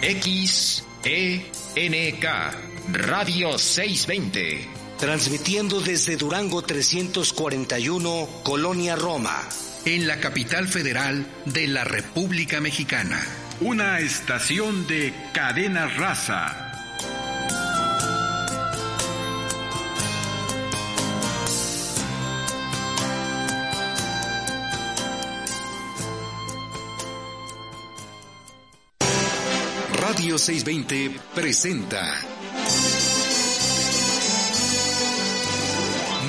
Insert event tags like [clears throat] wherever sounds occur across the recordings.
XENK Radio 620. Transmitiendo desde Durango 341, Colonia Roma. En la capital federal de la República Mexicana. Una estación de cadena raza Radio 620 presenta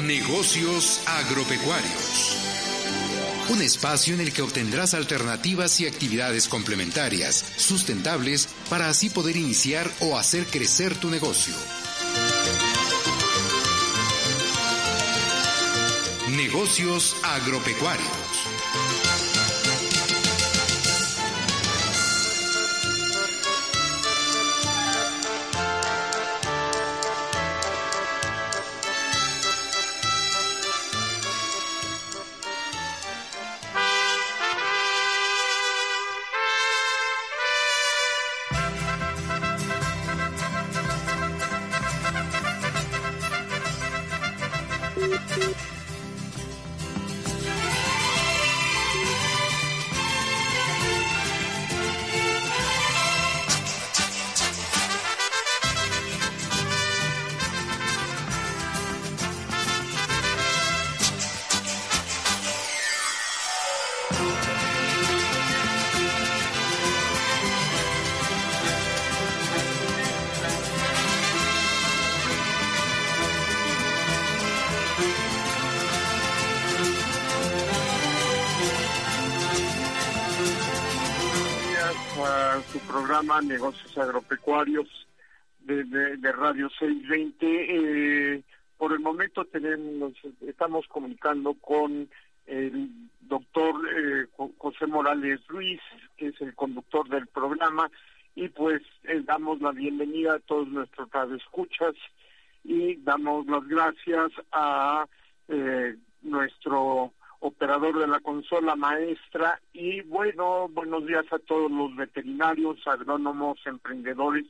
Negocios Agropecuarios. Un espacio en el que obtendrás alternativas y actividades complementarias, sustentables, para así poder iniciar o hacer crecer tu negocio. Negocios Agropecuarios. negocios agropecuarios de, Radio 620. Eh, por el momento tenemos, estamos comunicando con el doctor eh, José Morales Ruiz, que es el conductor del programa, y pues eh, damos la bienvenida a todos nuestros radioescuchas y damos las gracias a nuestro operador de la consola maestra. Y bueno, buenos días a todos los veterinarios, agrónomos, emprendedores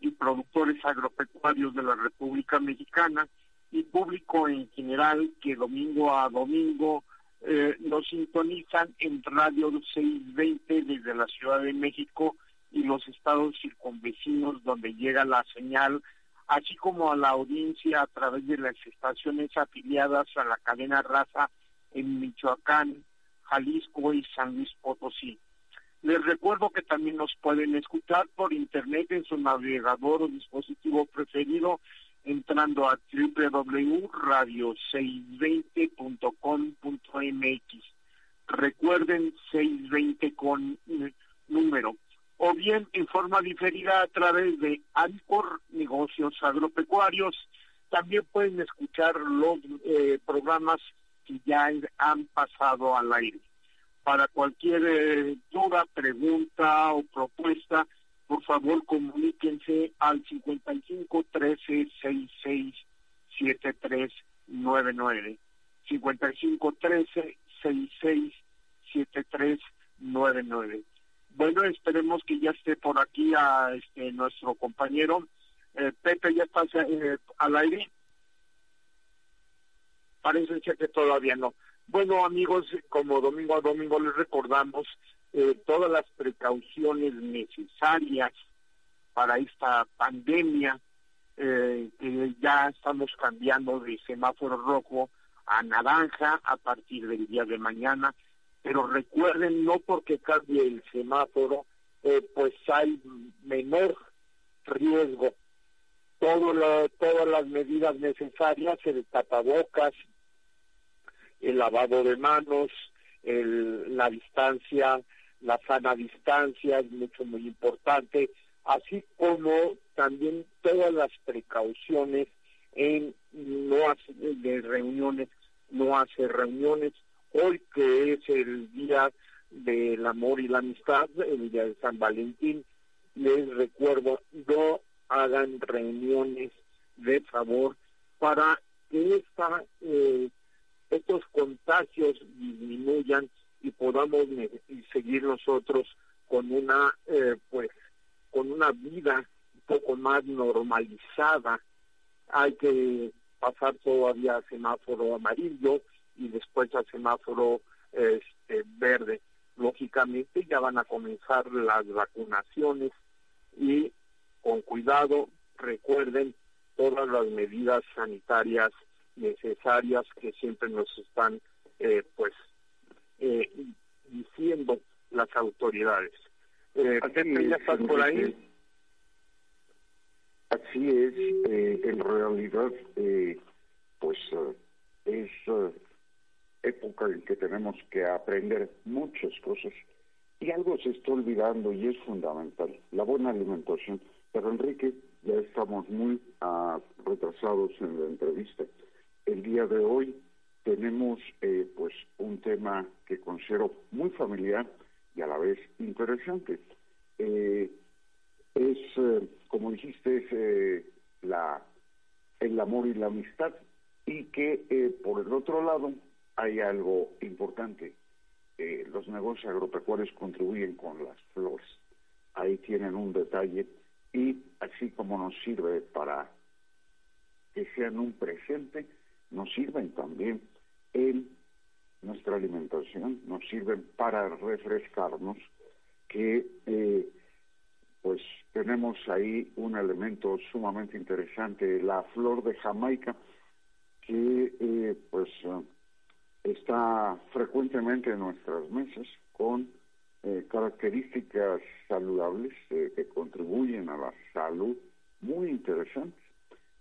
y productores agropecuarios de la República Mexicana y público en general que domingo a domingo eh, nos sintonizan en Radio 620 desde la Ciudad de México y los estados circunvecinos donde llega la señal, así como a la audiencia a través de las estaciones afiliadas a la cadena raza en Michoacán, Jalisco y San Luis Potosí. Les recuerdo que también nos pueden escuchar por internet en su navegador o dispositivo preferido entrando a www.radio620.com.mx. Recuerden 620 con eh, número. O bien en forma diferida a través de Anchor Negocios Agropecuarios. También pueden escuchar los eh, programas que ya han pasado al aire. Para cualquier eh, duda, pregunta o propuesta, por favor comuníquense al 55 13 66 73 99. 55 13 66 73 99. Bueno, esperemos que ya esté por aquí a este nuestro compañero. Eh, Pepe, ¿ya estás eh, al aire? Parece que todavía no. Bueno, amigos, como domingo a domingo les recordamos eh, todas las precauciones necesarias para esta pandemia, eh, que ya estamos cambiando de semáforo rojo a naranja a partir del día de mañana, pero recuerden, no porque cambie el semáforo, eh, pues hay menor riesgo. Todo todas las medidas necesarias, el tapabocas, el lavado de manos, el, la distancia, la sana distancia es mucho, muy importante, así como también todas las precauciones en no hacer de reuniones, no hacer reuniones. Hoy que es el día del amor y la amistad, el día de San Valentín, les recuerdo, no hagan reuniones de favor para que esta eh, estos contagios disminuyan y podamos seguir nosotros con una eh, pues con una vida un poco más normalizada. Hay que pasar todavía a semáforo amarillo y después a semáforo este, verde. Lógicamente ya van a comenzar las vacunaciones y con cuidado recuerden todas las medidas sanitarias necesarias que siempre nos están eh, pues eh, diciendo las autoridades. Eh, ¿Ya estás por ahí? Así es, eh, en realidad, eh, pues es época en que tenemos que aprender muchas cosas y algo se está olvidando y es fundamental, la buena alimentación. Pero Enrique, ya estamos muy ah, retrasados en la entrevista. El día de hoy tenemos eh, pues un tema que considero muy familiar y a la vez interesante. Eh, es, eh, como dijiste, es la, el amor y la amistad y que por el otro lado hay algo importante. los negocios agropecuarios contribuyen con las flores. Ahí tienen un detalle y así como nos sirve para que sean un presente, nos sirven también en nuestra alimentación, nos sirven para refrescarnos, que eh, pues tenemos ahí un elemento sumamente interesante, la flor de Jamaica, que eh, pues está frecuentemente en nuestras mesas con eh, características saludables que contribuyen a la salud muy interesantes.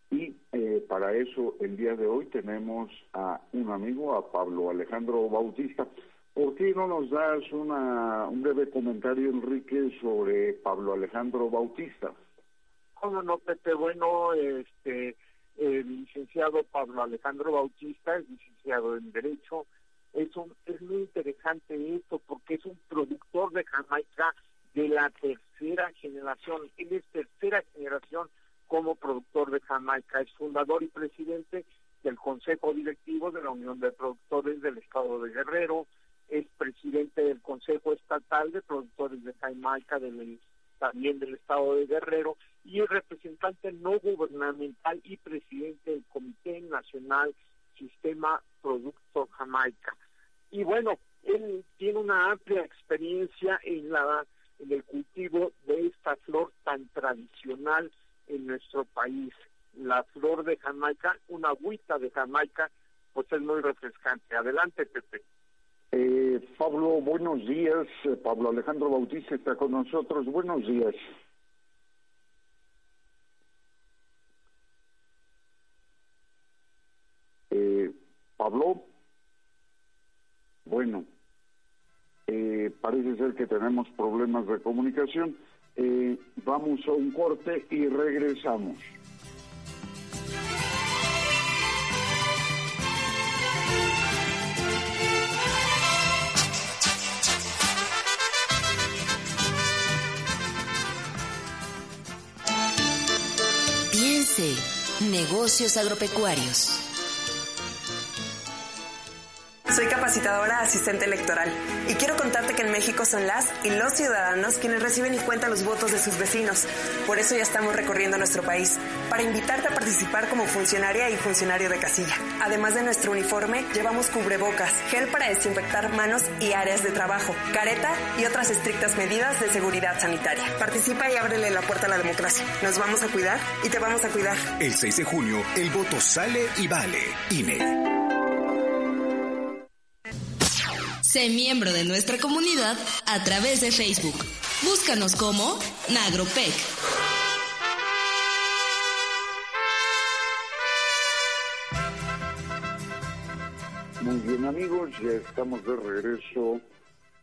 Y eh, para eso el día de hoy tenemos a un amigo, a Pablo Alejandro Bautista. ¿Por qué no nos das una, un breve comentario, Enrique, sobre Pablo Alejandro Bautista? ¿Cómo no, Pepe? Bueno, este, el licenciado Pablo Alejandro Bautista es licenciado en Derecho. Es, un, es muy interesante esto porque es un productor de Jamaica de la tercera generación. Él es tercera generación como productor de Jamaica. Es fundador y presidente del Consejo Directivo de la Unión de Productores del Estado de Guerrero. Es presidente del Consejo Estatal de Productores de Jamaica también del Estado de Guerrero y es representante no gubernamental y presidente del Comité Nacional Sistema Producto Jamaica. Y bueno, él tiene una amplia experiencia en la en el cultivo de esta flor tan tradicional en nuestro país. La flor de Jamaica, una agüita de Jamaica, pues es muy refrescante. Adelante, Pepe. Eh, Pablo, buenos días. Eh, Pablo Alejandro Bautista está con nosotros. Buenos días. Eh, Pablo, bueno, eh, parece ser que tenemos problemas de comunicación. Eh, vamos a un corte y regresamos. Piense, negocios agropecuarios. Soy capacitadora asistente electoral y quiero contarte que en México son las y los ciudadanos quienes reciben y cuentan los votos de sus vecinos. Por eso ya estamos recorriendo nuestro país para invitarte a participar como funcionaria y funcionario de casilla. Además de nuestro uniforme, llevamos cubrebocas, gel para desinfectar manos y áreas de trabajo, careta y otras estrictas medidas de seguridad sanitaria. Participa y ábrele la puerta a la democracia. Nos vamos a cuidar y te vamos a cuidar. El 6 de junio, el voto sale y vale. INE. Sé miembro de nuestra comunidad a través de Facebook. Búscanos como Nagropec. Muy bien amigos, ya estamos de regreso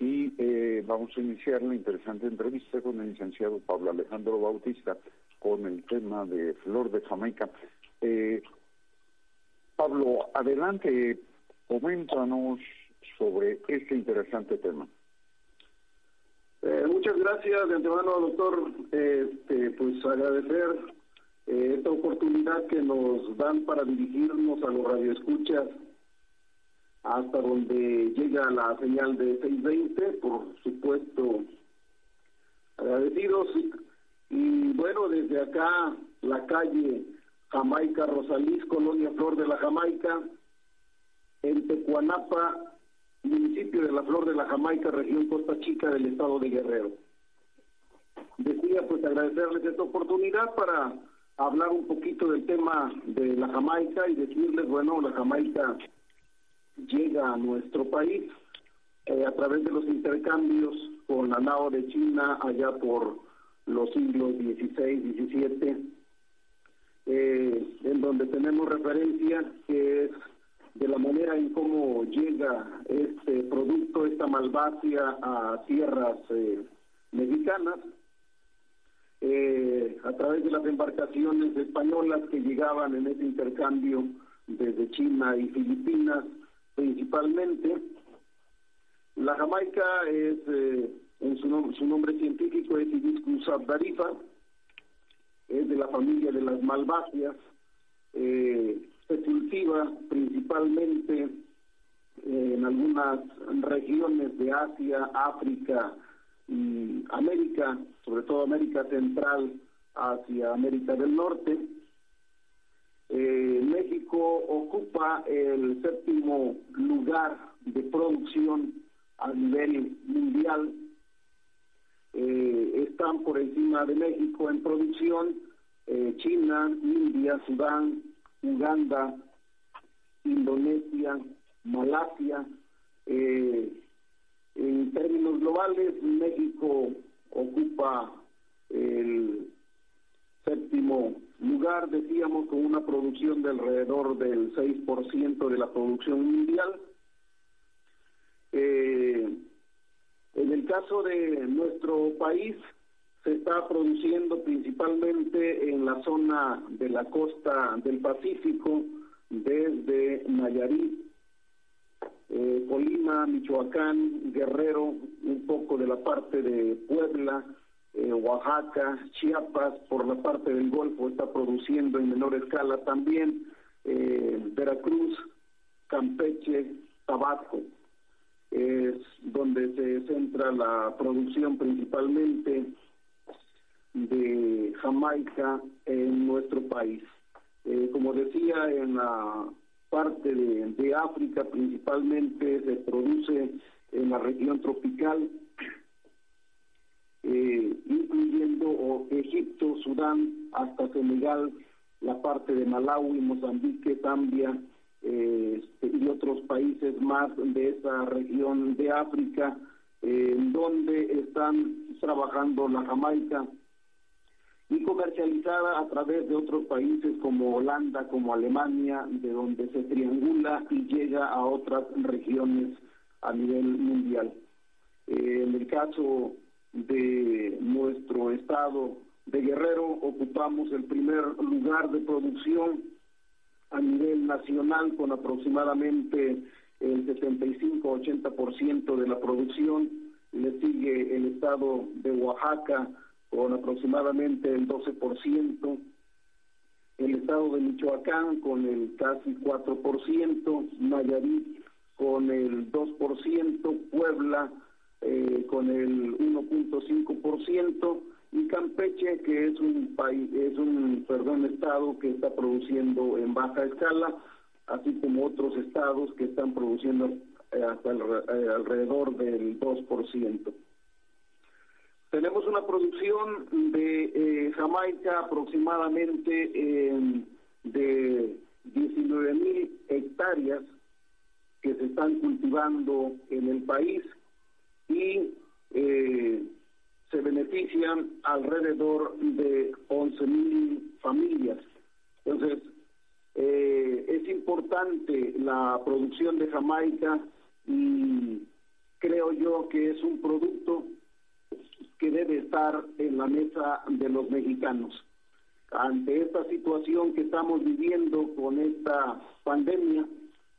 y eh, vamos a iniciar la interesante entrevista con el licenciado Pablo Alejandro Bautista con el tema de Flor de Jamaica. Eh, Pablo, adelante, coméntanos sobre este interesante tema. Eh, muchas gracias de antemano, doctor. Este, pues agradecer eh, esta oportunidad que nos dan para dirigirnos a los radioescuchas hasta donde llega la señal de 620. Por supuesto, agradecidos. Y bueno, desde acá, la calle Jamaica Rosalís, Colonia Flor de la Jamaica, en Tecuanapa, de la Flor de la Jamaica, región Costa Chica del estado de Guerrero. Decía pues agradecerles esta oportunidad para hablar un poquito del tema de la Jamaica y decirles, bueno, la Jamaica llega a nuestro país eh, a través de los intercambios con la NAO de China allá por los siglos XVI, XVII, eh, en donde tenemos referencia que es de la manera en cómo llega este producto, esta malvacia a tierras eh, mexicanas, eh, a través de las embarcaciones españolas que llegaban en ese intercambio desde China y Filipinas principalmente. La Jamaica es, eh, su, su, nombre científico es Hibiscus abdarifa, es de la familia de las malváceas, eh, se cultiva principalmente eh, en algunas regiones de Asia, África y América, sobre todo América Central hacia América del Norte. Eh, México ocupa el séptimo lugar de producción a nivel mundial. Eh, están por encima de México en producción China, India, Sudán, Uganda, Indonesia, Malasia. Eh, en términos globales, México ocupa el séptimo lugar, decíamos, con una producción de alrededor del 6% de la producción mundial. Eh, en el caso de nuestro país, se está produciendo principalmente en la zona de la costa del Pacífico, desde Nayarit, eh, Colima, Michoacán, Guerrero, un poco de la parte de Puebla, eh, Oaxaca, Chiapas, por la parte del Golfo está produciendo en menor escala también, eh, Veracruz, Campeche, Tabasco. Es donde se centra la producción principalmente de Jamaica en nuestro país. Eh, como decía, en la parte de, África principalmente se produce en la región tropical, eh, incluyendo Egipto, Sudán, hasta Senegal, la parte de Malawi, Mozambique, Zambia eh, y otros países más de esa región de África, donde están trabajando la Jamaica y comercializada a través de otros países como Holanda, como Alemania, de donde se triangula y llega a otras regiones a nivel mundial. Eh, en el caso de nuestro estado de Guerrero, ocupamos el primer lugar de producción a nivel nacional con aproximadamente el 75-80% de la producción. Le sigue el estado de Oaxaca con aproximadamente el 12%, el estado de Michoacán con el casi 4%, Nayarit con el 2%, Puebla eh, con el 1.5% y Campeche que es un país es un perdón estado que está produciendo en baja escala así como otros estados que están produciendo eh, hasta eh, alrededor del 2%. Tenemos una producción de eh, Jamaica aproximadamente de 19 mil hectáreas que se están cultivando en el país y eh, se benefician alrededor de 11 mil familias. Entonces, eh, es importante la producción de Jamaica y creo yo que es un producto que debe estar en la mesa de los mexicanos. Ante esta situación que estamos viviendo con esta pandemia,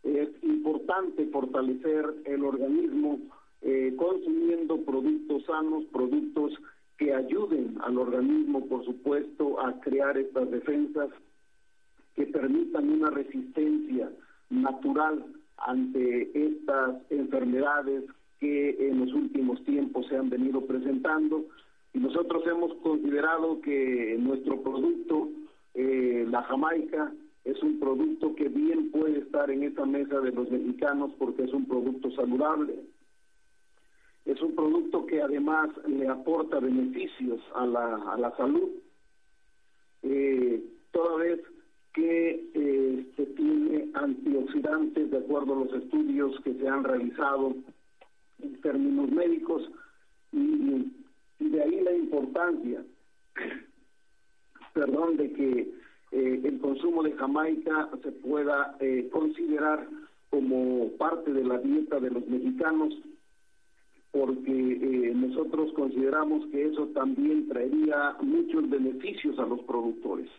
es importante fortalecer el organismo eh, consumiendo productos sanos, productos que ayuden al organismo, por supuesto, a crear estas defensas que permitan una resistencia natural ante estas enfermedades que en los últimos tiempos se han venido presentando Y nosotros hemos considerado que nuestro producto, eh, la Jamaica, es un producto que bien puede estar en esa mesa de los mexicanos porque es un producto saludable. Es un producto que además le aporta beneficios a la, a la salud, eh, toda vez que eh, se tiene antioxidantes de acuerdo a los estudios que se han realizado en términos médicos y, de ahí la importancia, perdón, de que eh, el consumo de Jamaica se pueda eh, considerar como parte de la dieta de los mexicanos, porque eh, nosotros consideramos que eso también traería muchos beneficios a los productores.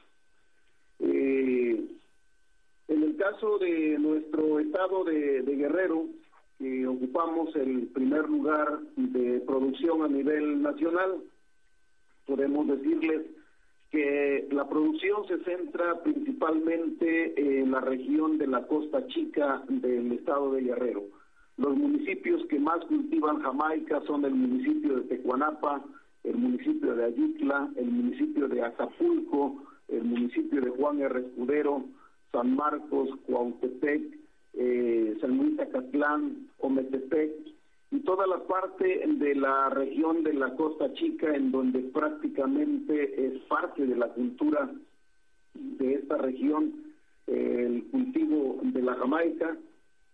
en el caso de nuestro estado de Guerrero, que ocupamos el primer lugar de producción a nivel nacional. Podemos decirles que la producción se centra principalmente en la región de la costa chica del estado de Guerrero. Los municipios que más cultivan Jamaica son el municipio de Tecuanapa, el municipio de Ayutla, el municipio de Acapulco, el municipio de Juan R. Escudero, San Marcos, Cuautepec, eh, San Luis Acatlán, Ometepec y toda la parte de la región de la Costa Chica en donde prácticamente es parte de la cultura de esta región el cultivo de la Jamaica.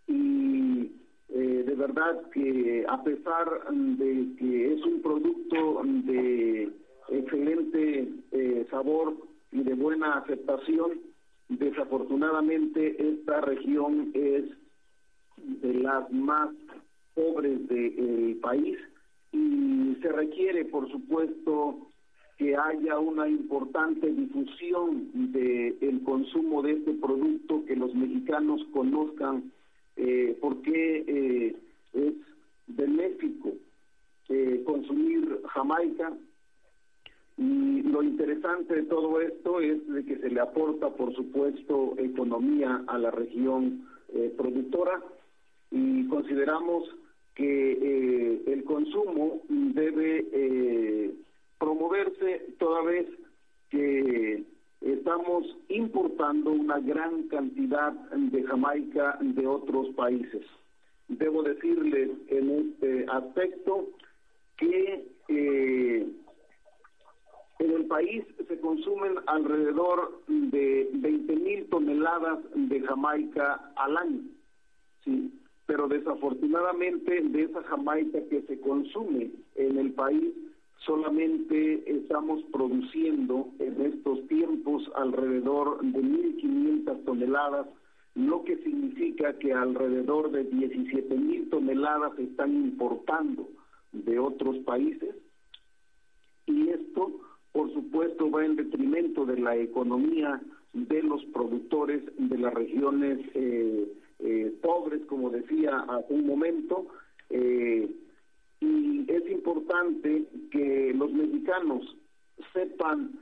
Y eh, de verdad que a pesar de que es un producto de excelente eh, sabor y de buena aceptación, Desafortunadamente, esta región es de las más pobres del país y se requiere, por supuesto, que haya una importante difusión del el consumo de este producto, que los mexicanos conozcan eh, por qué eh, es benéfico eh, consumir Jamaica, y lo interesante de todo esto es de que se le aporta, por supuesto, economía a la región eh, productora y consideramos que eh, el consumo debe eh, promoverse toda vez que estamos importando una gran cantidad de Jamaica de otros países. Debo decirles en este aspecto que en el país se consumen alrededor de 20 mil toneladas de Jamaica al año, sí, pero desafortunadamente de esa Jamaica que se consume en el país solamente estamos produciendo en estos tiempos alrededor de 1.500 toneladas, lo que significa que alrededor de 17 mil toneladas se están importando de otros países. Y esto por supuesto va en detrimento de la economía de los productores de las regiones eh, eh, pobres, como decía hace un momento, eh, y es importante que los mexicanos sepan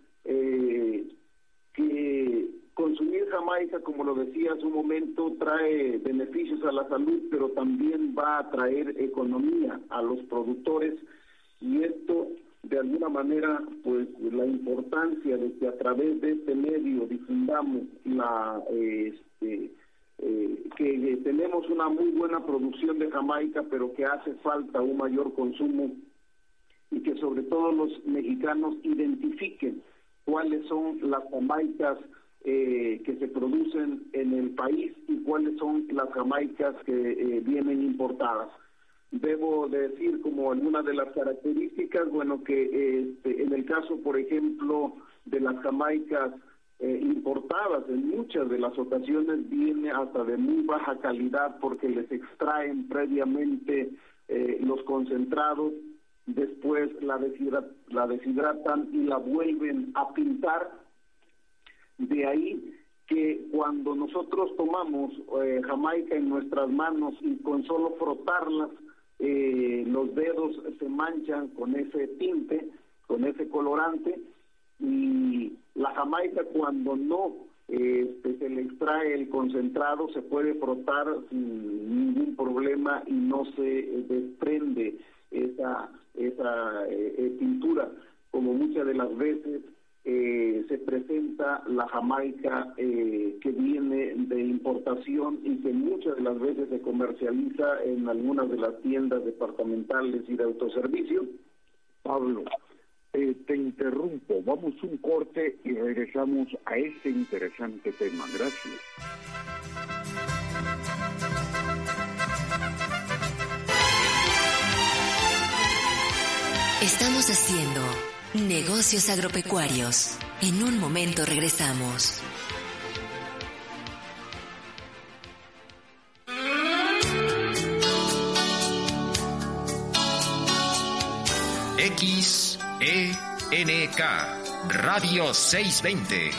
que consumir Jamaica, como lo decía hace un momento, trae beneficios a la salud, pero también va a traer economía a los productores. Y esto de alguna manera pues la importancia de que a través de este medio difundamos la este, eh, que tenemos una muy buena producción de Jamaica pero que hace falta un mayor consumo y que sobre todo los mexicanos identifiquen cuáles son las jamaicas eh, que se producen en el país y cuáles son las jamaicas que eh, vienen importadas debo decir como alguna de las características, bueno, que este, en el caso, por ejemplo, de las jamaicas eh, importadas, en muchas de las ocasiones viene hasta de muy baja calidad porque les extraen previamente eh, los concentrados, después la, la deshidratan y la vuelven a pintar. De ahí que cuando nosotros tomamos eh, Jamaica en nuestras manos y con solo frotarlas, eh, los dedos se manchan con ese tinte, con ese colorante, y la jamaica cuando no este, se le extrae el concentrado se puede frotar sin ningún problema y no se desprende esa, esa eh, eh, pintura. como muchas de las veces eh, se presenta la Jamaica eh, que viene de importación y que muchas de las veces se comercializa en algunas de las tiendas departamentales y de autoservicio. Pablo, eh, te interrumpo, vamos un corte y regresamos a este interesante tema. Gracias. Estamos haciendo negocios agropecuarios. En un momento regresamos. XENK Radio 620.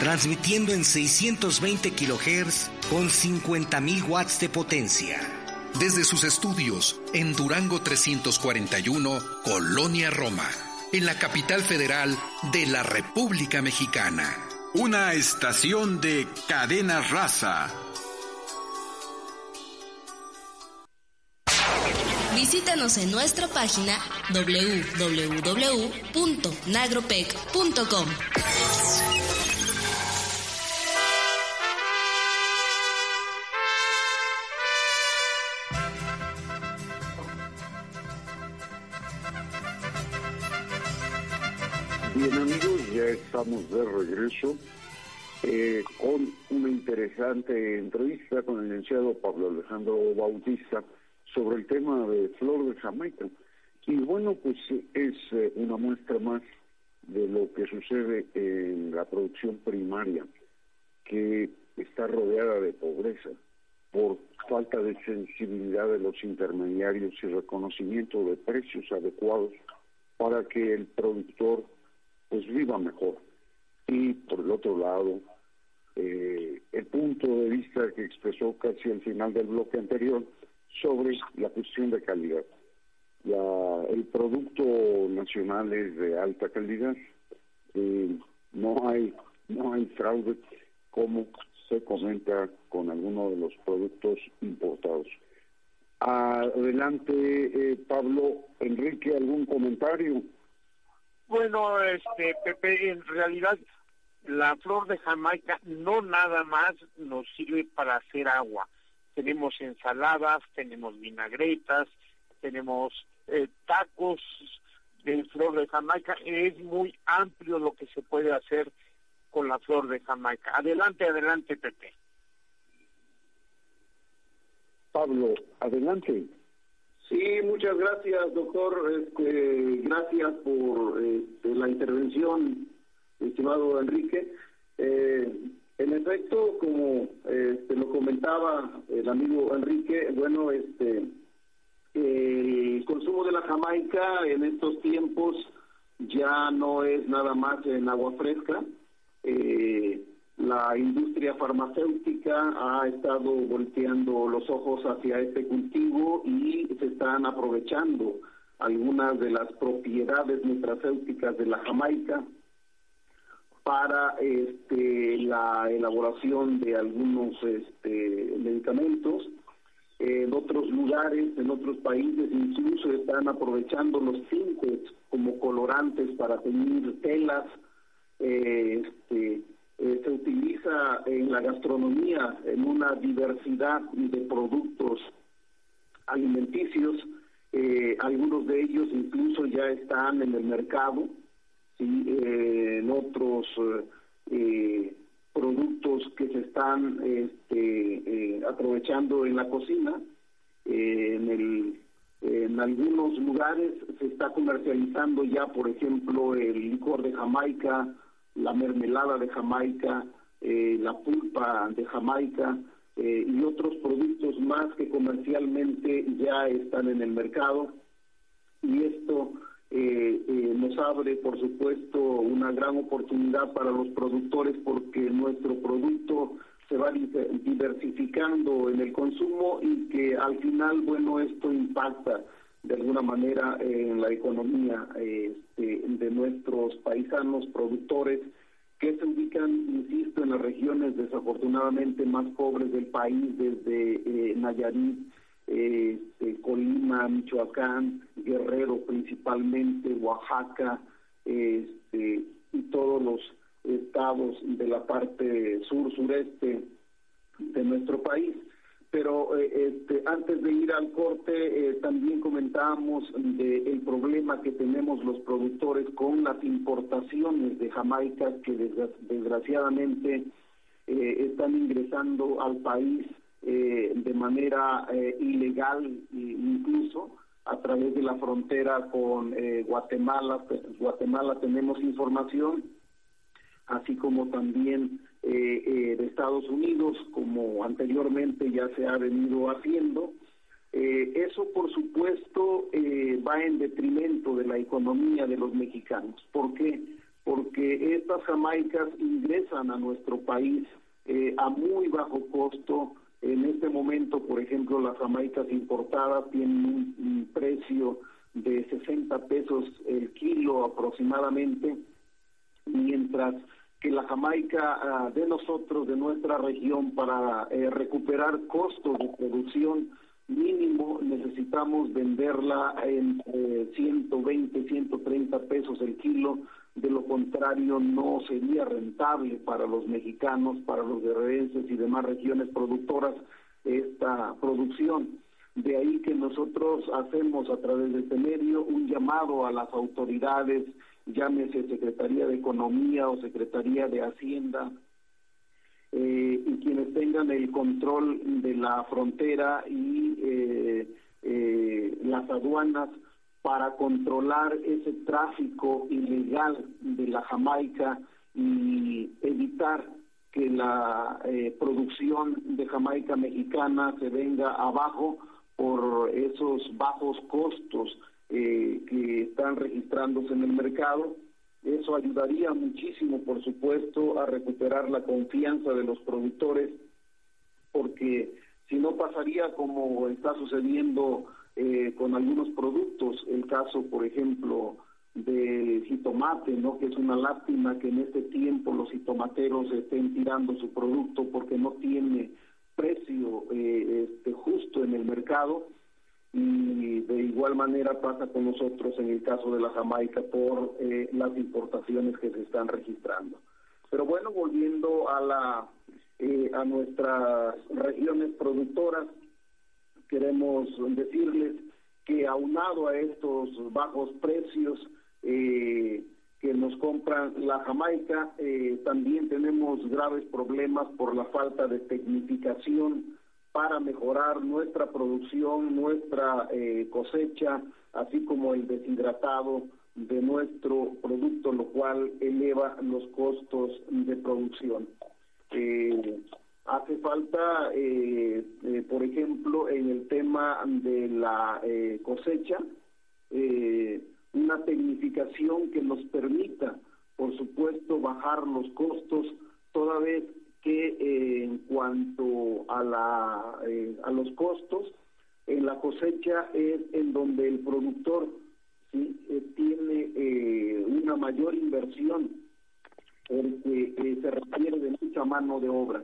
Transmitiendo en 620 kHz con 50.000 watts de potencia. Desde sus estudios en Durango 341, Colonia Roma, en la capital federal de la República Mexicana. Una estación de cadena raza Visítanos en nuestra página www.nagropec.com. Bien amigos, ya estamos de regreso eh, con una interesante entrevista con el licenciado Pablo Alejandro Bautista sobre el tema de flor de Jamaica. Y bueno, pues es eh, una muestra más de lo que sucede en la producción primaria, que está rodeada de pobreza por falta de sensibilidad de los intermediarios y reconocimiento de precios adecuados para que el productor pues viva mejor. Y por el otro lado, eh, el punto de vista que expresó casi al final del bloque anterior sobre la cuestión de calidad. el producto nacional es de alta calidad, eh, no hay no hay fraude como se comenta con algunos de los productos importados. Adelante, eh, Pablo Enrique, algún comentario. Bueno, este Pepe, en realidad la flor de Jamaica no nada más nos sirve para hacer agua tenemos ensaladas, tenemos vinagretas, tenemos eh, tacos de flor de Jamaica. Es muy amplio lo que se puede hacer con la flor de Jamaica. Adelante, adelante, Pepe. Pablo, adelante. Sí, muchas gracias, doctor. Este, gracias por este, la intervención, estimado Enrique. Eh, en efecto, como este, lo comentaba el amigo Enrique, bueno, este el consumo de la Jamaica en estos tiempos ya no es nada más en agua fresca. Eh, la industria farmacéutica ha estado volteando los ojos hacia este cultivo y se están aprovechando algunas de las propiedades nutracéuticas de la Jamaica para este, la elaboración de algunos este, medicamentos. En otros lugares, en otros países, incluso están aprovechando los tintes como colorantes para teñir telas. Eh, este, eh, se utiliza en la gastronomía en una diversidad de productos alimenticios. Eh, algunos de ellos incluso ya están en el mercado ¿sí? Eh, en otros eh, productos que se están este, aprovechando en la cocina. en, el, en algunos lugares se está comercializando ya, por ejemplo, el licor de Jamaica, la mermelada de Jamaica, la pulpa de Jamaica y otros productos más que comercialmente ya están en el mercado. Y esto eh, eh, nos abre, por supuesto, una gran oportunidad para los productores porque nuestro producto se va diversificando en el consumo y que al final, bueno, esto impacta de alguna manera en la economía este, de nuestros paisanos productores que se ubican, insisto, en las regiones desafortunadamente más pobres del país, desde eh, Nayarit, eh, Colima, Michoacán, Guerrero principalmente, Oaxaca, este, y todos los estados de la parte sur-sureste de nuestro país. Pero eh, este, antes de ir al corte, eh, también comentábamos del problema que tenemos los productores con las importaciones de Jamaica que desgraciadamente eh, están ingresando al país de manera ilegal incluso a través de la frontera con Guatemala. Guatemala tenemos información, así como también eh, eh, de Estados Unidos, como anteriormente ya se ha venido haciendo. Eh, eso, por supuesto, va en detrimento de la economía de los mexicanos. ¿Por qué? Porque estas jamaicas ingresan a nuestro país a muy bajo costo. En este momento, por ejemplo, las jamaicas importadas tienen un precio de 60 pesos el kilo aproximadamente, mientras la Jamaica ah, de nosotros, de nuestra región, para eh, recuperar costos de producción mínimo, necesitamos venderla en 120, 130 pesos el kilo. De lo contrario, no sería rentable para los mexicanos, para los guerrerenses y demás regiones productoras esta producción. De ahí que nosotros hacemos a través de este medio un llamado a las autoridades llámese Secretaría de Economía o Secretaría de Hacienda, eh, y quienes tengan el control de la frontera y eh, eh, las aduanas para controlar ese tráfico ilegal de la Jamaica y evitar que la producción de Jamaica mexicana se venga abajo por esos bajos costos eh, que están registrándose en el mercado. Eso ayudaría muchísimo, por supuesto, a recuperar la confianza de los productores, porque si no pasaría como está sucediendo eh, con algunos productos, el caso, por ejemplo, del jitomate, ¿no? Que es una lástima que en este tiempo los jitomateros estén tirando su producto porque no tiene precio eh, este, justo en el mercado y de igual manera pasa con nosotros en el caso de la Jamaica por eh, las importaciones que se están registrando. Pero bueno, volviendo a la eh, a nuestras regiones productoras, queremos decirles que aunado a estos bajos precios eh, que nos compran la Jamaica, también tenemos graves problemas por la falta de tecnificación para mejorar nuestra producción, nuestra eh, cosecha, así como el deshidratado de nuestro producto, lo cual eleva los costos de producción. Eh, hace falta, eh, por ejemplo, en el tema de la cosecha, una tecnificación que nos permita, por supuesto, bajar los costos, toda vez que eh, en cuanto a, la, eh, a los costos, en la cosecha es en donde el productor ¿sí? Eh, tiene una mayor inversión porque se requiere de mucha mano de obra.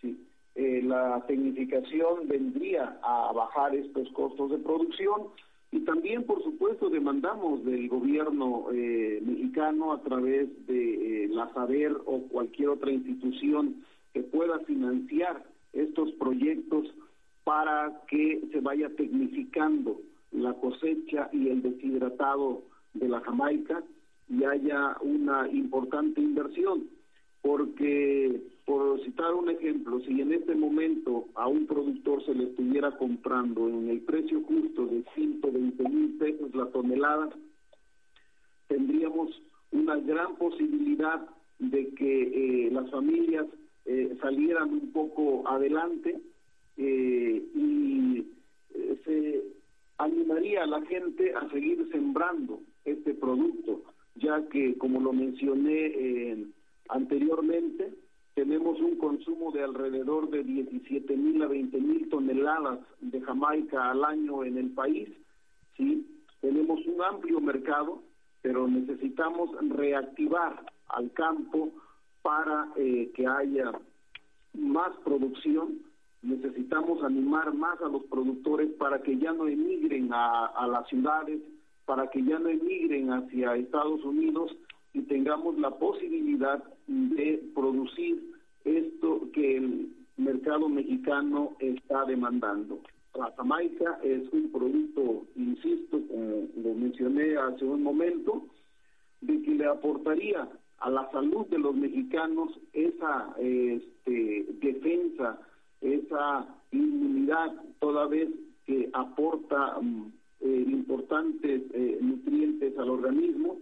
¿sí? la tecnificación vendría a bajar estos costos de producción y también, por supuesto, demandamos del gobierno mexicano a través de la SABER o cualquier otra institución que pueda financiar estos proyectos para que se vaya tecnificando la cosecha y el deshidratado de la Jamaica y haya una importante inversión, porque por citar un ejemplo, si en este momento a un productor se le estuviera comprando en el precio justo de 120 mil pesos la tonelada, tendríamos una gran posibilidad de que eh, las familias eh, salieran un poco adelante eh, y eh, se animaría a la gente a seguir sembrando este producto, ya que, como lo mencioné anteriormente, tenemos un consumo de alrededor de 17 mil a 20 mil toneladas de Jamaica al año en el país, ¿sí? Tenemos un amplio mercado, pero necesitamos reactivar al campo para eh, que haya más producción, necesitamos animar más a los productores para que ya no emigren a, las ciudades, para que ya no emigren hacia Estados Unidos y tengamos la posibilidad de producir esto que el mercado mexicano está demandando. La Jamaica es un producto, insisto, como lo mencioné hace un momento, de que le aportaría a la salud de los mexicanos esa este, defensa, esa inmunidad, toda vez que aporta mm, eh, importantes eh, nutrientes al organismo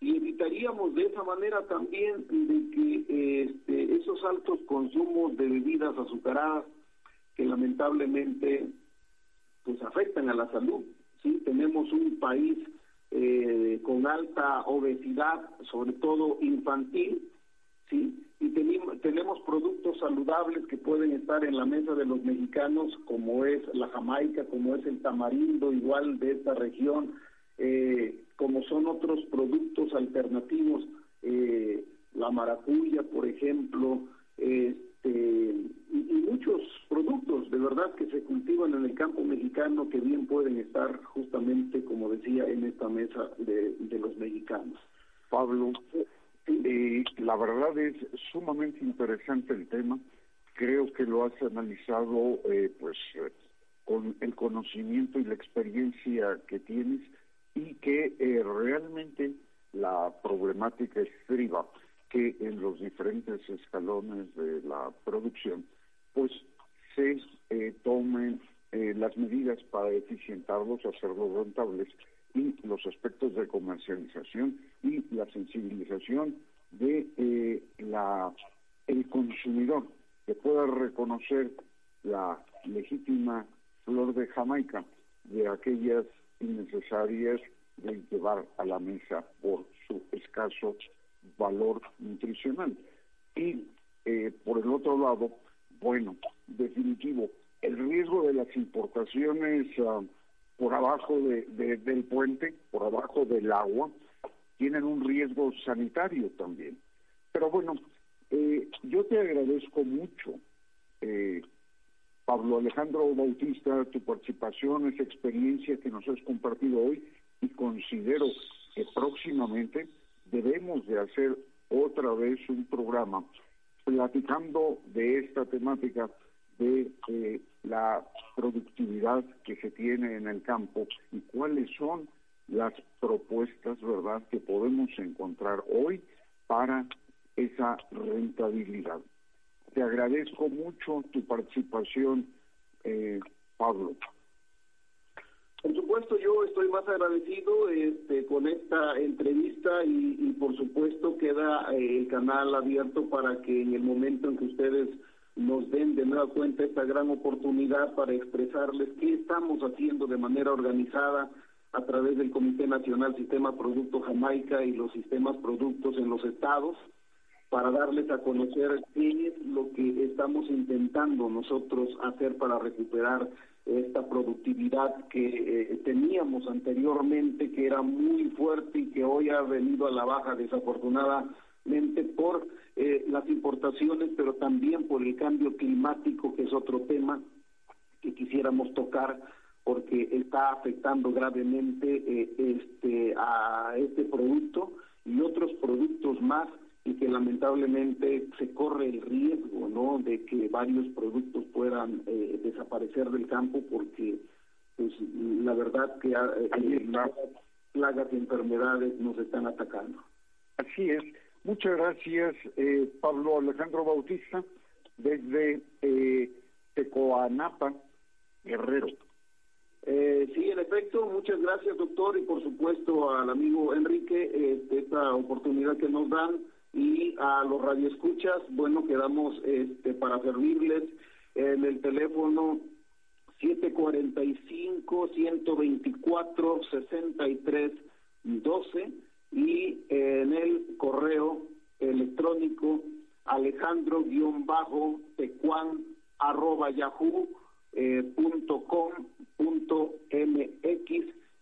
y evitaríamos de esa manera también de que este, esos altos consumos de bebidas azucaradas que lamentablemente pues afectan a la salud. Sí, tenemos un país eh, con alta obesidad, sobre todo infantil, sí, y tenemos, tenemos productos saludables que pueden estar en la mesa de los mexicanos, como es la jamaica, como es el tamarindo, igual de esta región, eh, como son otros productos alternativos, eh, la maracuya, por ejemplo, este, y, muchos productos de verdad que se cultivan en el campo mexicano que bien pueden estar justamente, como decía, en esta mesa de, de los mexicanos. Pablo, eh, la verdad es sumamente interesante el tema. Creo que lo has analizado eh, pues eh, con el conocimiento y la experiencia que tienes y que eh, realmente la problemática estriba que en los diferentes escalones de la producción pues se tomen las medidas para eficientarlos, hacerlos rentables y los aspectos de comercialización y la sensibilización de eh, la el consumidor que pueda reconocer la legítima flor de Jamaica de aquellas innecesarias de llevar a la mesa por su escaso valor nutricional. Y eh, por el otro lado, bueno, definitivo, el riesgo de las importaciones ah, por abajo de, del puente, por abajo del agua, tienen un riesgo sanitario también. Pero bueno, eh, yo te agradezco mucho, eh, Pablo Alejandro Bautista, tu participación, esa experiencia que nos has compartido hoy y considero que próximamente debemos de hacer otra vez un programa platicando de esta temática de eh, la productividad que se tiene en el campo y cuáles son las propuestas, ¿verdad?, que podemos encontrar hoy para esa rentabilidad. Te agradezco mucho tu participación, eh, Pablo. Por supuesto, yo estoy más agradecido este, con esta entrevista y, por supuesto queda eh, el canal abierto para que en el momento en que ustedes nos den de nueva cuenta esta gran oportunidad para expresarles qué estamos haciendo de manera organizada a través del Comité Nacional Sistema Producto Jamaica y los sistemas productos en los estados para darles a conocer qué es lo que estamos intentando nosotros hacer para recuperar esta productividad que eh, teníamos anteriormente, que era muy fuerte y que hoy ha venido a la baja desafortunadamente por eh, las importaciones, pero también por el cambio climático, que es otro tema que quisiéramos tocar porque está afectando gravemente eh, este a este producto y otros productos más y que lamentablemente se corre el riesgo no de que varios productos puedan eh, desaparecer del campo porque pues la verdad que eh, las plagas y enfermedades nos están atacando. Así es. Muchas gracias eh, Pablo Alejandro Bautista desde eh, Tecoanapa Guerrero. Eh, sí, en efecto, muchas gracias doctor y por supuesto al amigo Enrique este, esta oportunidad que nos dan y a los radioescuchas, bueno, quedamos este, para servirles en el teléfono 745-124-6312 y en el correo electrónico alejandro-tecuan arroba yahoo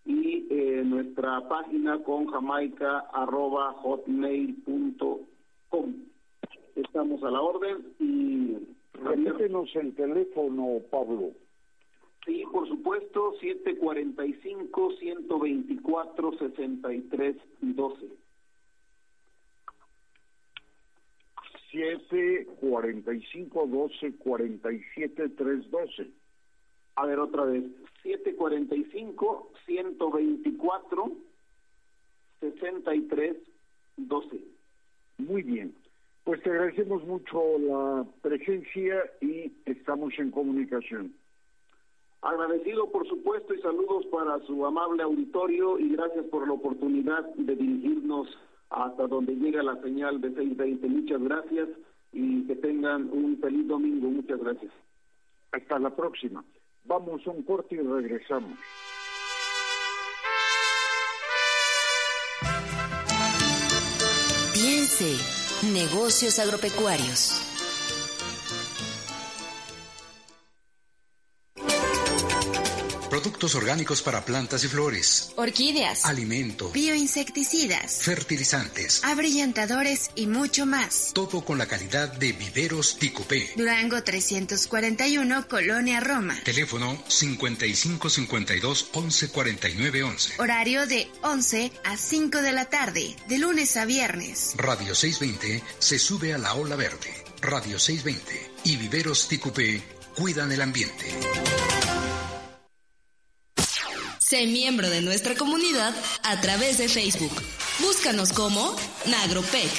y eh, nuestra página con jamaica arroba hotmail punto com. Estamos a la orden y... Repítenos el teléfono, Pablo. Sí, por supuesto, 745-124-6312. 745-12-47-312. A ver, otra vez. 745-124-6312. Muy bien. Pues te agradecemos mucho la presencia y estamos en comunicación. Agradecido, por supuesto, y saludos para su amable auditorio y gracias por la oportunidad de dirigirnos hasta donde llega la señal de 620. Muchas gracias y que tengan un feliz domingo. Muchas gracias. Hasta la próxima. Vamos a un corte y regresamos. Piense, negocios agropecuarios. Productos orgánicos para plantas y flores. Orquídeas. Alimento. Bioinsecticidas. Fertilizantes. Abrillantadores y mucho más. Todo con la calidad de Viveros Ticupé. Durango 341, Colonia Roma. Teléfono 5552 1149 11. Horario de 11 a 5 de la tarde, de lunes a viernes. Radio 620 se sube a la ola verde. Radio 620 y Viveros Ticupé cuidan el ambiente. Sé miembro de nuestra comunidad a través de Facebook. Búscanos como Nagropec.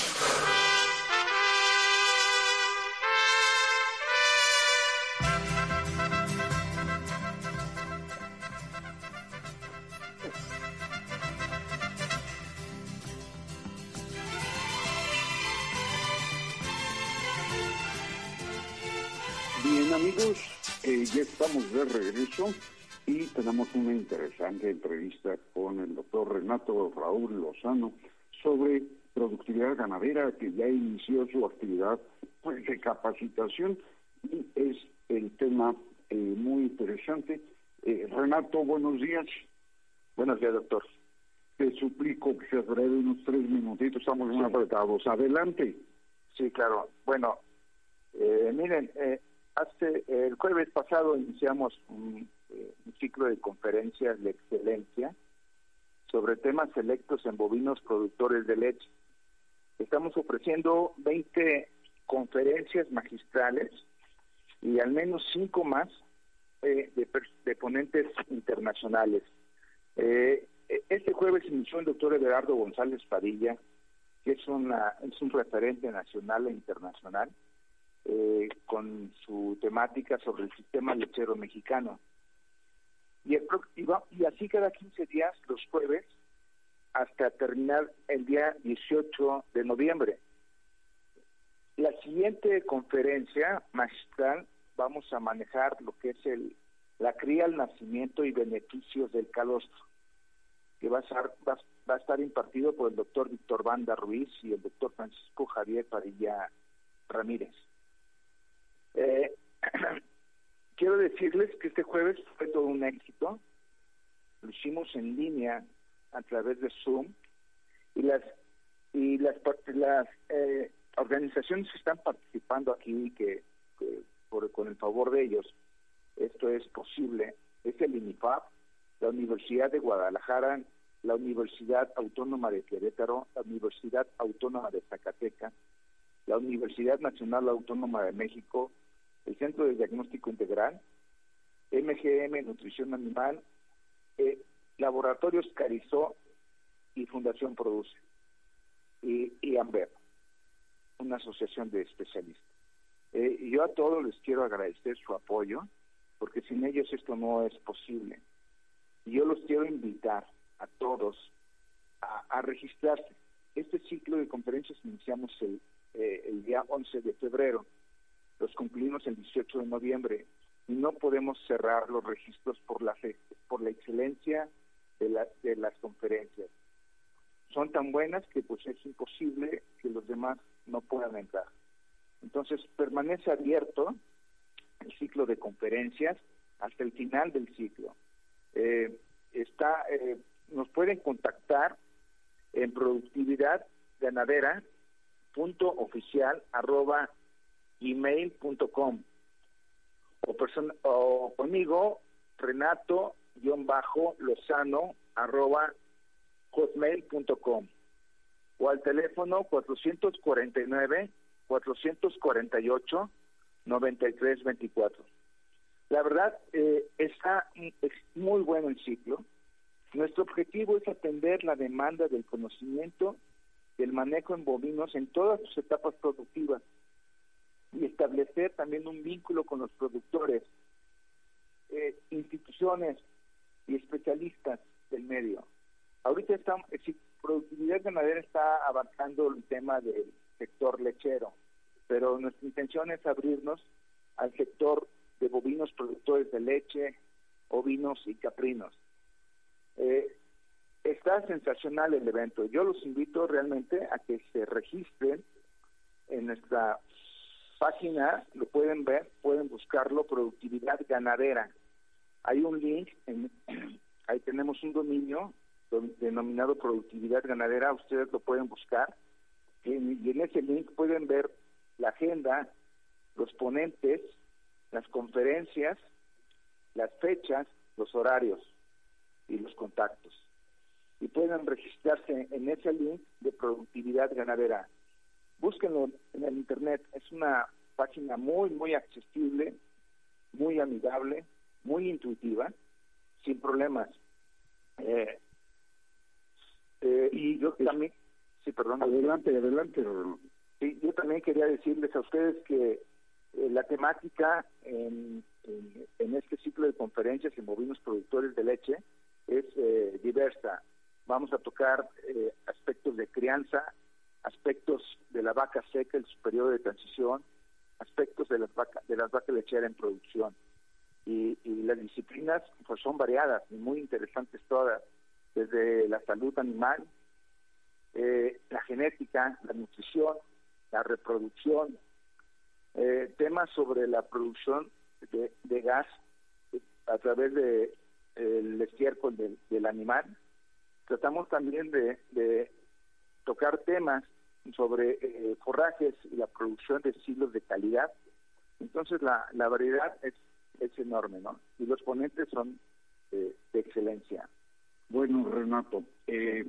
Bien amigos, eh, ya estamos de regreso y tenemos una interesante entrevista con el doctor Renato Raúl Lozano sobre productividad ganadera que ya inició su actividad pues, de capacitación y es el tema eh, muy interesante. Eh, Renato, buenos días. Buenos días, doctor. Te suplico que seas breve, unos tres minutitos, estamos muy apretados. Adelante. Sí, claro. Bueno, eh, miren, hace el jueves pasado iniciamos un eh, un ciclo de conferencias de excelencia sobre temas selectos en bovinos productores de leche. Estamos ofreciendo 20 conferencias magistrales y al menos cinco más eh, de, ponentes internacionales. Eh, este jueves inició el doctor Everardo González Padilla, que es, una, es un referente nacional e internacional, con su temática sobre el sistema lechero mexicano y, el, y así cada 15 días, los jueves, hasta terminar el día 18 de noviembre. La siguiente conferencia magistral vamos a manejar lo que es el la cría, el nacimiento y beneficios del calostro, que va a, estar, va, a estar impartido por el doctor Víctor Banda Ruiz y el doctor Francisco Javier Parilla Ramírez. Eh, [clears throat] quiero decirles que este jueves fue todo un éxito. Lo hicimos en línea a través de Zoom y las y las las eh, organizaciones que están participando aquí que, por, con el favor de ellos esto es posible es el INIFAP, la Universidad de Guadalajara, la Universidad Autónoma de Querétaro, la Universidad Autónoma de Zacatecas, la Universidad Nacional Autónoma de México, el Centro de Diagnóstico Integral, MGM Nutrición Animal, eh, Laboratorios Carizó y Fundación Produce, y, AMBER, una asociación de especialistas. Eh, yo a todos les quiero agradecer su apoyo, porque sin ellos esto no es posible. Y yo los quiero invitar a todos a, registrarse. Este ciclo de conferencias iniciamos el, eh, día 11 de febrero los cumplimos el 18 de noviembre y no podemos cerrar los registros por la por la excelencia de, la, de las conferencias. Son tan buenas que pues es imposible que los demás no puedan entrar. Entonces permanece abierto el ciclo de conferencias hasta el final del ciclo. Eh, está, eh, nos pueden contactar en productividad ganadera punto oficial arroba gmail.com o, o conmigo renato-lozano arroba hotmail.com o al teléfono 449 448 9324. La verdad, eh, está es muy bueno el ciclo. Nuestro objetivo es atender la demanda del conocimiento del manejo en bovinos en todas sus etapas productivas y establecer también un vínculo con los productores, eh, instituciones y especialistas del medio. Ahorita estamos, productividad ganadera está abarcando el tema del sector lechero, pero nuestra intención es abrirnos al sector de bovinos productores de leche, ovinos y caprinos. Eh, está sensacional el evento. Yo los invito realmente a que se registren en nuestra página, lo pueden ver, pueden buscarlo, productividad ganadera. Hay un link, [clears throat] ahí tenemos un dominio denominado productividad ganadera, ustedes lo pueden buscar y en ese link pueden ver la agenda, los ponentes, las conferencias, las fechas, los horarios y los contactos. Y pueden registrarse en ese link de productividad ganadera. Búsquenlo en el internet, es una página muy, muy accesible, muy amigable, muy intuitiva, sin problemas. Eh, eh, y yo también, sí, perdón. Adelante, adelante. Sí, yo también quería decirles a ustedes que eh, la temática en, en, este ciclo de conferencias en bovinos productores de leche es eh, diversa. Vamos a tocar aspectos de crianza, aspectos de la vaca seca, el periodo de transición, aspectos de las vacas de las vacas lecheras en producción. Y, y las disciplinas pues son variadas y muy interesantes todas desde la salud animal, eh, la genética, la nutrición, la reproducción, eh, temas sobre la producción de, gas a través de el estiércol del, animal. Tratamos también de, tocar temas sobre eh, forrajes y la producción de estilos de calidad. Entonces la, la variedad es, es enorme, ¿no? Y los ponentes son de excelencia. Bueno, Renato, eh,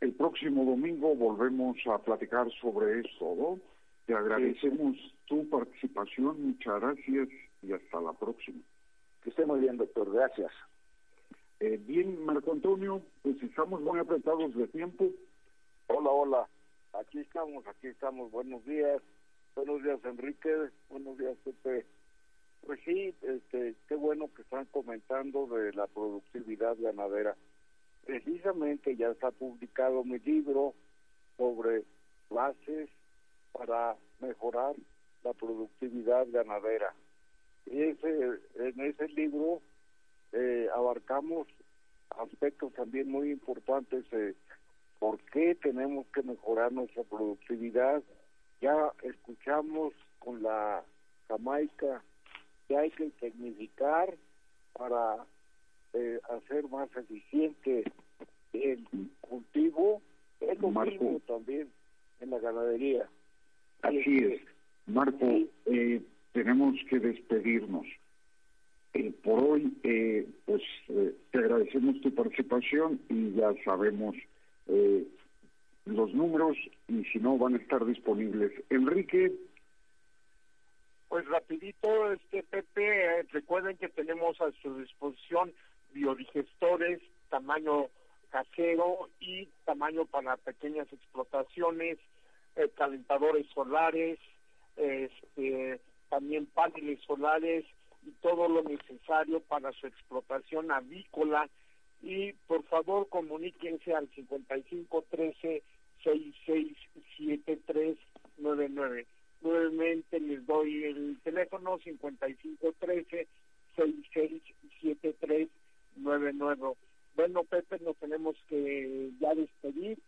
el próximo domingo volvemos a platicar sobre esto, ¿no? Te agradecemos tu participación, muchas gracias y hasta la próxima. Que esté muy bien, doctor, gracias. Eh, bien, Marco Antonio, pues estamos muy apretados de tiempo. Hola, hola, aquí estamos, aquí estamos, buenos días, buenos días Enrique, buenos días Pepe. Pues sí, este, qué bueno que están comentando de la productividad ganadera. Precisamente ya está publicado mi libro sobre bases para mejorar la productividad ganadera. Y ese, en ese libro eh, abarcamos aspectos también muy importantes de por qué tenemos que mejorar nuestra productividad. Ya escuchamos con la Jamaica que hay que tecnificar para eh, hacer más eficiente el cultivo, es lo mismo también en la ganadería. Así es. Marco, eh, tenemos que despedirnos. Eh, por hoy, pues te agradecemos tu participación y ya sabemos los números y si no van a estar disponibles. Enrique. Pues rapidito, este Pepe, recuerden que tenemos a su disposición biodigestores, tamaño casero y tamaño para pequeñas explotaciones, eh, calentadores solares, este, también paneles solares y todo lo necesario para su explotación avícola. Y por favor comuníquense al 5513 667399. Nuevamente les doy el teléfono 5513 6673 nuevo. Bueno, Pepe, nos tenemos que ya despedir.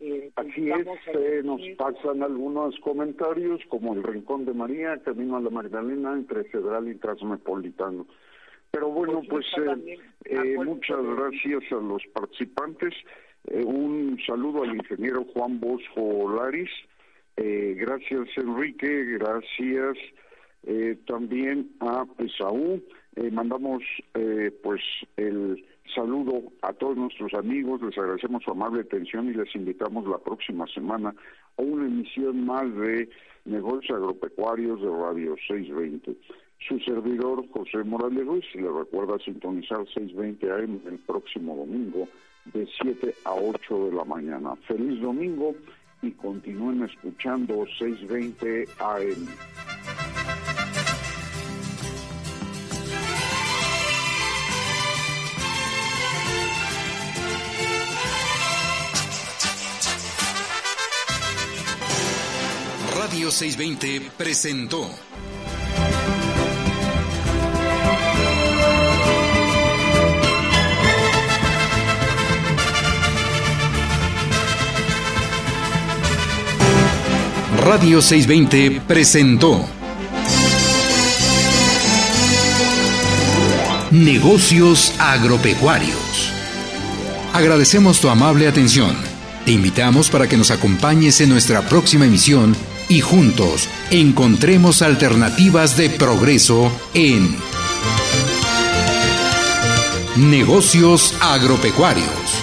Eh, Así es, eh, nos pasan algunos comentarios como el Rincón de María, Camino a la Magdalena, entre Federal y Transmetropolitano. Pero bueno, pues, pues eh, muchas gracias a los participantes. un saludo al ingeniero Juan Bosco Laris. gracias Enrique, gracias también a Pesaú Eh, mandamos eh, pues el saludo a todos nuestros amigos, les agradecemos su amable atención y les invitamos la próxima semana a una emisión más de Negocios Agropecuarios de Radio 620. Su servidor José Morales Ruiz le recuerda sintonizar 620 AM el próximo domingo de 7 a 8 de la mañana. Feliz domingo y continúen escuchando 620 AM. Radio 620 presentó Radio 620 presentó Negocios Agropecuarios. Agradecemos tu amable atención. Te invitamos para que nos acompañes en nuestra próxima emisión y juntos encontremos alternativas de progreso en Negocios Agropecuarios.